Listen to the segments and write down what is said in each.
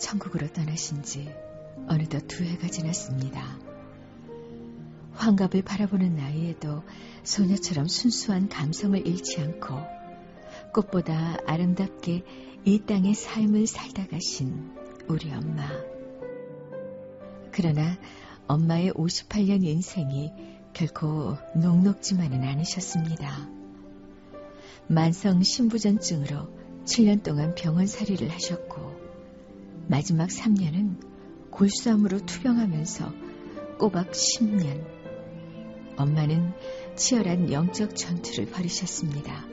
천국으로 떠나신 지 어느덧 두 해가 지났습니다. 환갑을 바라보는 나이에도 소녀처럼 순수한 감성을 잃지 않고 꽃보다 아름답게 이 땅의 삶을 살다 가신 우리 엄마. 그러나 엄마의 58년 인생이 결코 녹록지만은 않으셨습니다. 만성 신부전증으로 7년 동안 병원 살이를 하셨고 마지막 3년은 골수암으로 투병하면서 꼬박 10년 엄마는 치열한 영적 전투를 벌이셨습니다.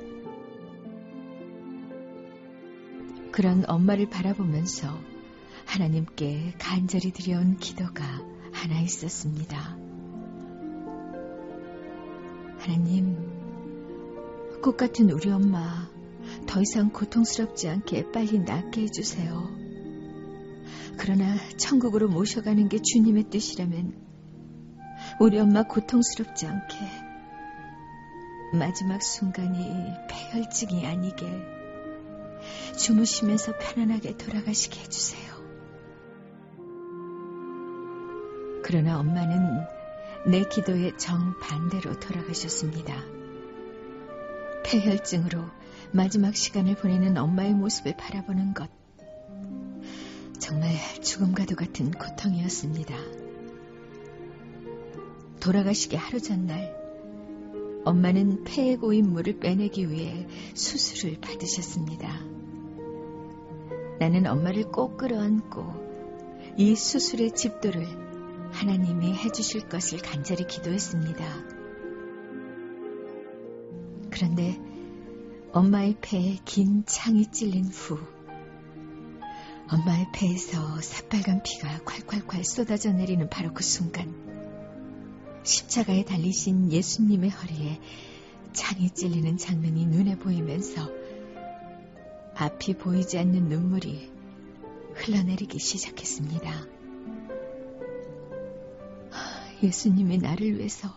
그런 엄마를 바라보면서 하나님께 간절히 드려온 기도가 하나 있었습니다. 하나님, 꽃 같은 우리 엄마, 더 이상 고통스럽지 않게 빨리 낫게 해주세요. 그러나 천국으로 모셔가는 게 주님의 뜻이라면 우리 엄마 고통스럽지 않게 마지막 순간이 폐혈증이 아니게 주무시면서 편안하게 돌아가시게 해주세요. 그러나 엄마는 내 기도의 정반대로 돌아가셨습니다. 폐혈증으로 마지막 시간을 보내는 엄마의 모습을 바라보는 것. 정말 죽음과도 같은 고통이었습니다. 돌아가시기 하루 전날, 엄마는 폐에 고인 물을 빼내기 위해 수술을 받으셨습니다. 나는 엄마를 꼭 끌어안고 이 수술의 집도를 하나님이 해주실 것을 간절히 기도했습니다. 그런데 엄마의 폐에 긴 창이 찔린 후 엄마의 폐에서 새빨간 피가 콸콸콸 쏟아져 내리는 바로 그 순간 십자가에 달리신 예수님의 허리에 창이 찔리는 장면이 눈에 보이면서 앞이 보이지 않는 눈물이 흘러내리기 시작했습니다. 예수님이 나를 위해서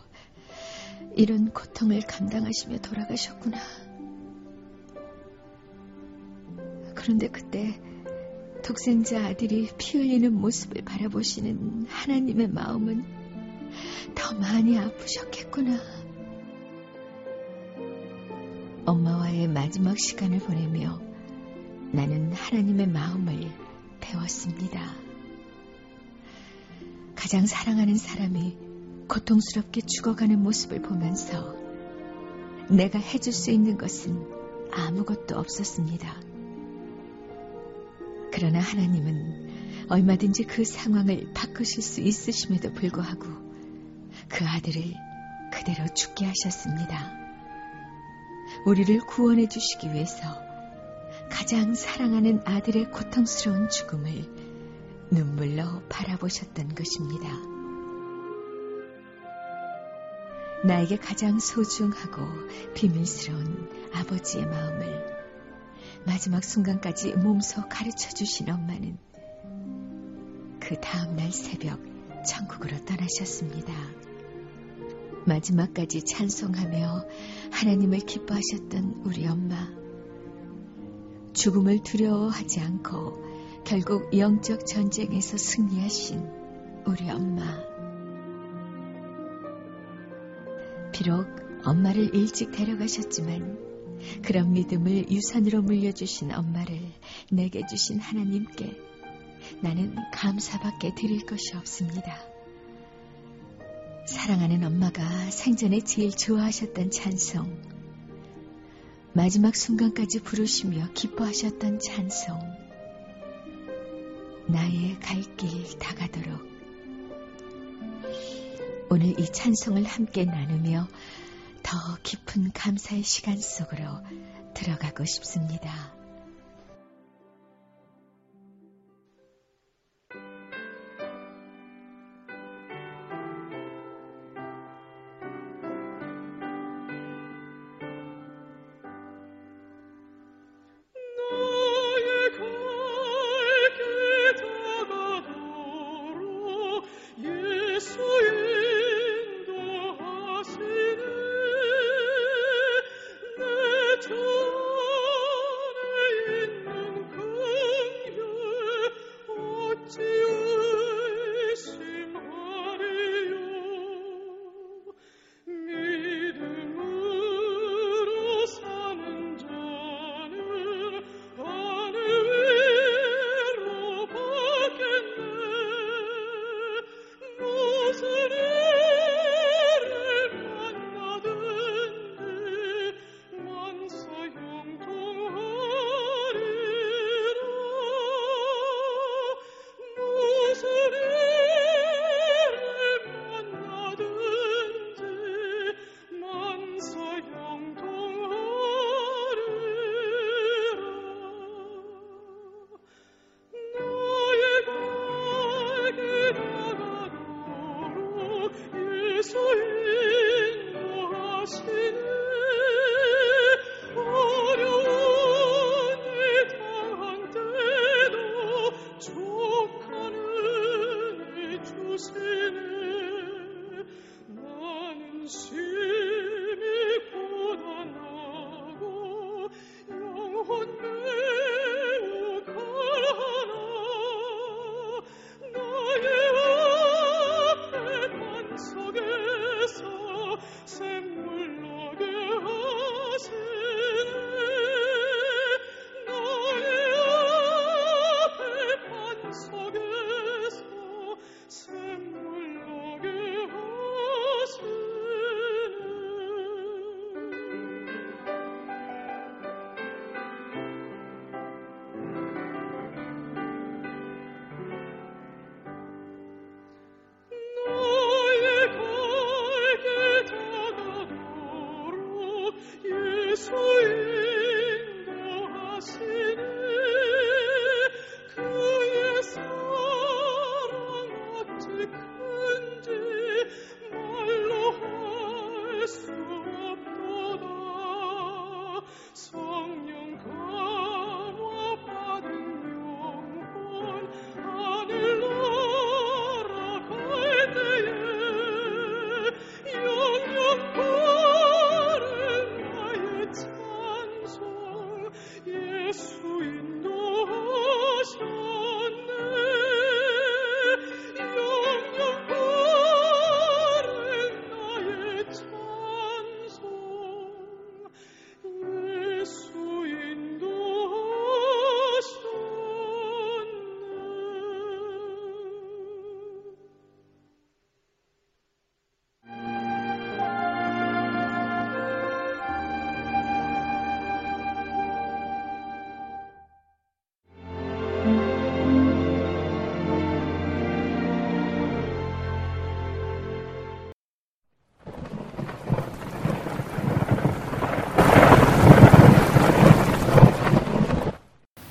이런 고통을 감당하시며 돌아가셨구나. 그런데 그때 독생자 아들이 피 흘리는 모습을 바라보시는 하나님의 마음은 더 많이 아프셨겠구나. 엄마와의 마지막 시간을 보내며 나는 하나님의 마음을 배웠습니다. 가장 사랑하는 사람이 고통스럽게 죽어가는 모습을 보면서 내가 해줄 수 있는 것은 아무것도 없었습니다. 그러나 하나님은 얼마든지 그 상황을 바꾸실 수 있으심에도 불구하고 그 아들을 그대로 죽게 하셨습니다. 우리를 구원해 주시기 위해서 가장 사랑하는 아들의 고통스러운 죽음을 눈물로 바라보셨던 것입니다. 나에게 가장 소중하고 비밀스러운 아버지의 마음을 마지막 순간까지 몸소 가르쳐 주신 엄마는 그 다음날 새벽 천국으로 떠나셨습니다. 마지막까지 찬송하며 하나님을 기뻐하셨던 우리 엄마. 죽음을 두려워하지 않고 결국 영적 전쟁에서 승리하신 우리 엄마. 비록 엄마를 일찍 데려가셨지만 그런 믿음을 유산으로 물려주신 엄마를 내게 주신 하나님께 나는 감사밖에 드릴 것이 없습니다. 사랑하는 엄마가 생전에 제일 좋아하셨던 찬송, 마지막 순간까지 부르시며 기뻐하셨던 찬송, 나의 갈 길 다가도록 오늘 이 찬송을 함께 나누며 더 깊은 감사의 시간 속으로 들어가고 싶습니다.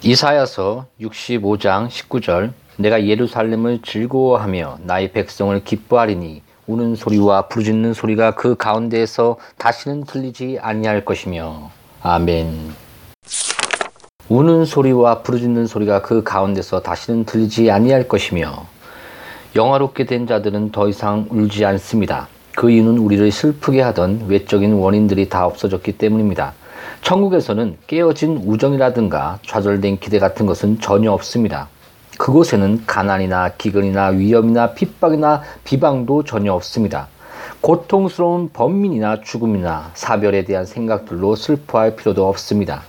이사야서 65장 19절 내가 예루살렘을 즐거워하며 나의 백성을 기뻐하리니 우는 소리와 부르짖는 소리가 그 가운데에서 다시는 들리지 아니할 것이며 아멘. 우는 소리와 부르짖는 소리가 그 가운데서 다시는 들리지 아니할 것이며 영화롭게 된 자들은 더 이상 울지 않습니다. 그 이유는 우리를 슬프게 하던 외적인 원인들이 다 없어졌기 때문입니다. 천국에서는 깨어진 우정이라든가 좌절된 기대 같은 것은 전혀 없습니다. 그곳에는 가난이나 기근이나 위험이나 핍박이나 비방도 전혀 없습니다. 고통스러운 번민이나 죽음이나 사별에 대한 생각들로 슬퍼할 필요도 없습니다.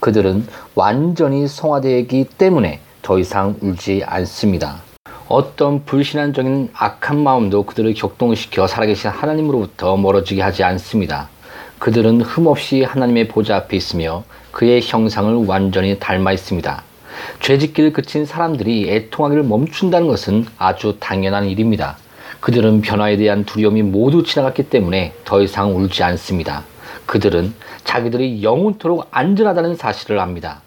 그들은 완전히 성화되기 때문에 더 이상 울지 않습니다. 어떤 불신앙적인 악한 마음도 그들을 격동시켜 살아계신 하나님으로부터 멀어지게 하지 않습니다. 그들은 흠없이 하나님의 보좌 앞에 있으며 그의 형상을 완전히 닮아 있습니다. 죄짓기를 그친 사람들이 애통하기를 멈춘다는 것은 아주 당연한 일입니다. 그들은 변화에 대한 두려움이 모두 지나갔기 때문에 더 이상 울지 않습니다. 그들은 자기들이 영원토록 안전하다는 사실을 압니다.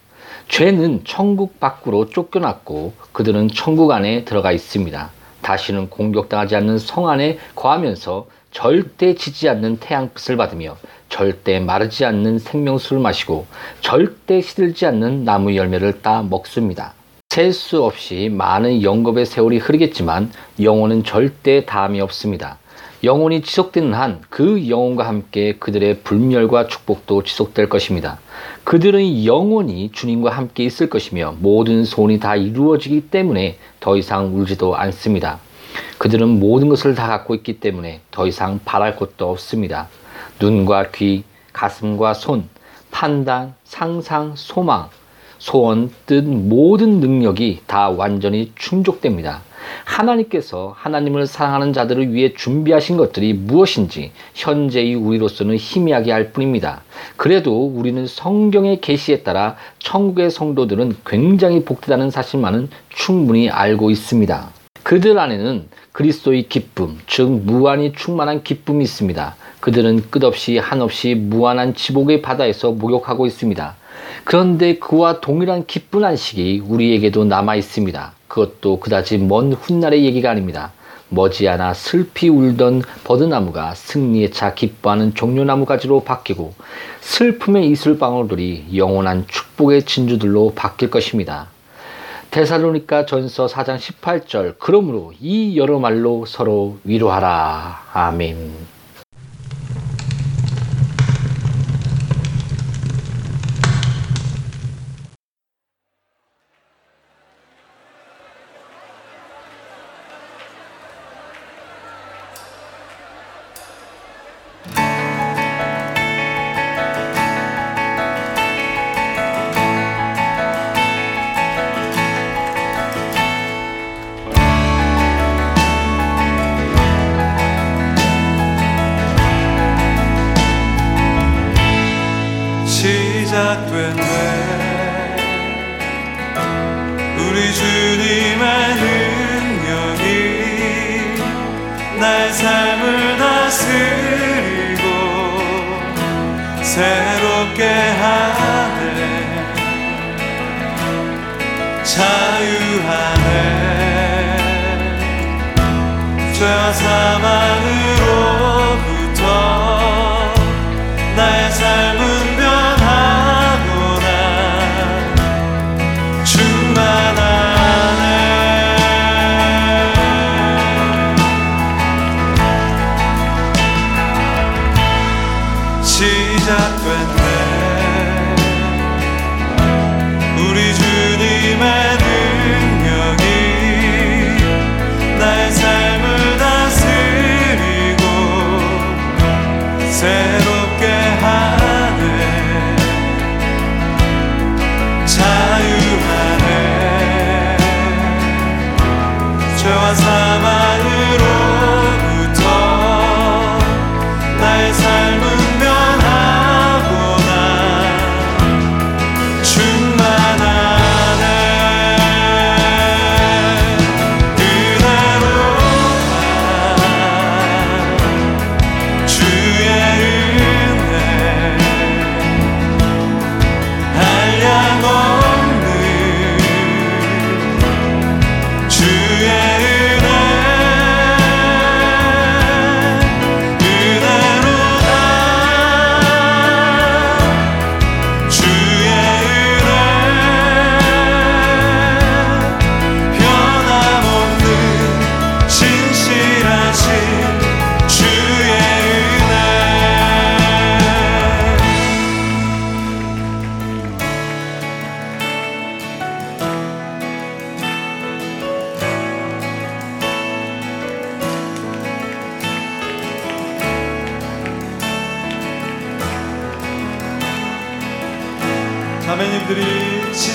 죄는 천국 밖으로 쫓겨났고 그들은 천국 안에 들어가 있습니다. 다시는 공격당하지 않는 성 안에 거하면서 절대 지지 않는 태양빛을 받으며 절대 마르지 않는 생명수를 마시고 절대 시들지 않는 나무 열매를 따 먹습니다. 셀 수 없이 많은 영겁의 세월이 흐르겠지만 영혼은 절대 다함이 없습니다. 영혼이 지속되는 한 그 영혼과 함께 그들의 불멸과 축복도 지속될 것입니다. 그들은 영원히 주님과 함께 있을 것이며 모든 소원이 다 이루어지기 때문에 더 이상 울지도 않습니다. 그들은 모든 것을 다 갖고 있기 때문에 더 이상 바랄 것도 없습니다. 눈과 귀, 가슴과 손, 판단, 상상, 소망, 소원, 뜻 모든 능력이 다 완전히 충족됩니다. 하나님께서 하나님을 사랑하는 자들을 위해 준비하신 것들이 무엇인지 현재의 우리로서는 희미하게 알 뿐입니다. 그래도 우리는 성경의 계시에 따라 천국의 성도들은 굉장히 복되다는 사실만은 충분히 알고 있습니다. 그들 안에는 그리스도의 기쁨, 즉 무한히 충만한 기쁨이 있습니다. 그들은 끝없이 한없이 무한한 지복의 바다에서 목욕하고 있습니다. 그런데 그와 동일한 기쁜 안식이 우리에게도 남아 있습니다. 그것도 그다지 먼 훗날의 얘기가 아닙니다. 머지않아 슬피 울던 버드나무가 승리에 차 기뻐하는 종려나무 가지로 바뀌고 슬픔의 이슬방울들이 영원한 축복의 진주들로 바뀔 것입니다. 데살로니가 전서 4장 18절 그러므로 이 여러 말로 서로 위로하라. 아멘. 자유하네. 죄와 사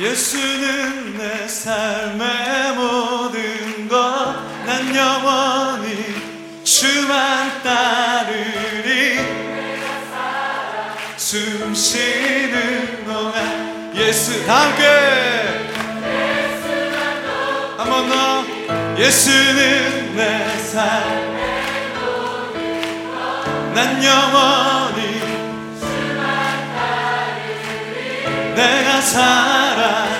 예수는 내 삶의 모든 것 난 영원히 주만 따르리. 숨 쉬는 동안 예수 함께. 한번 더 예수는 내 삶의 모든 것난 영원히 내가 살아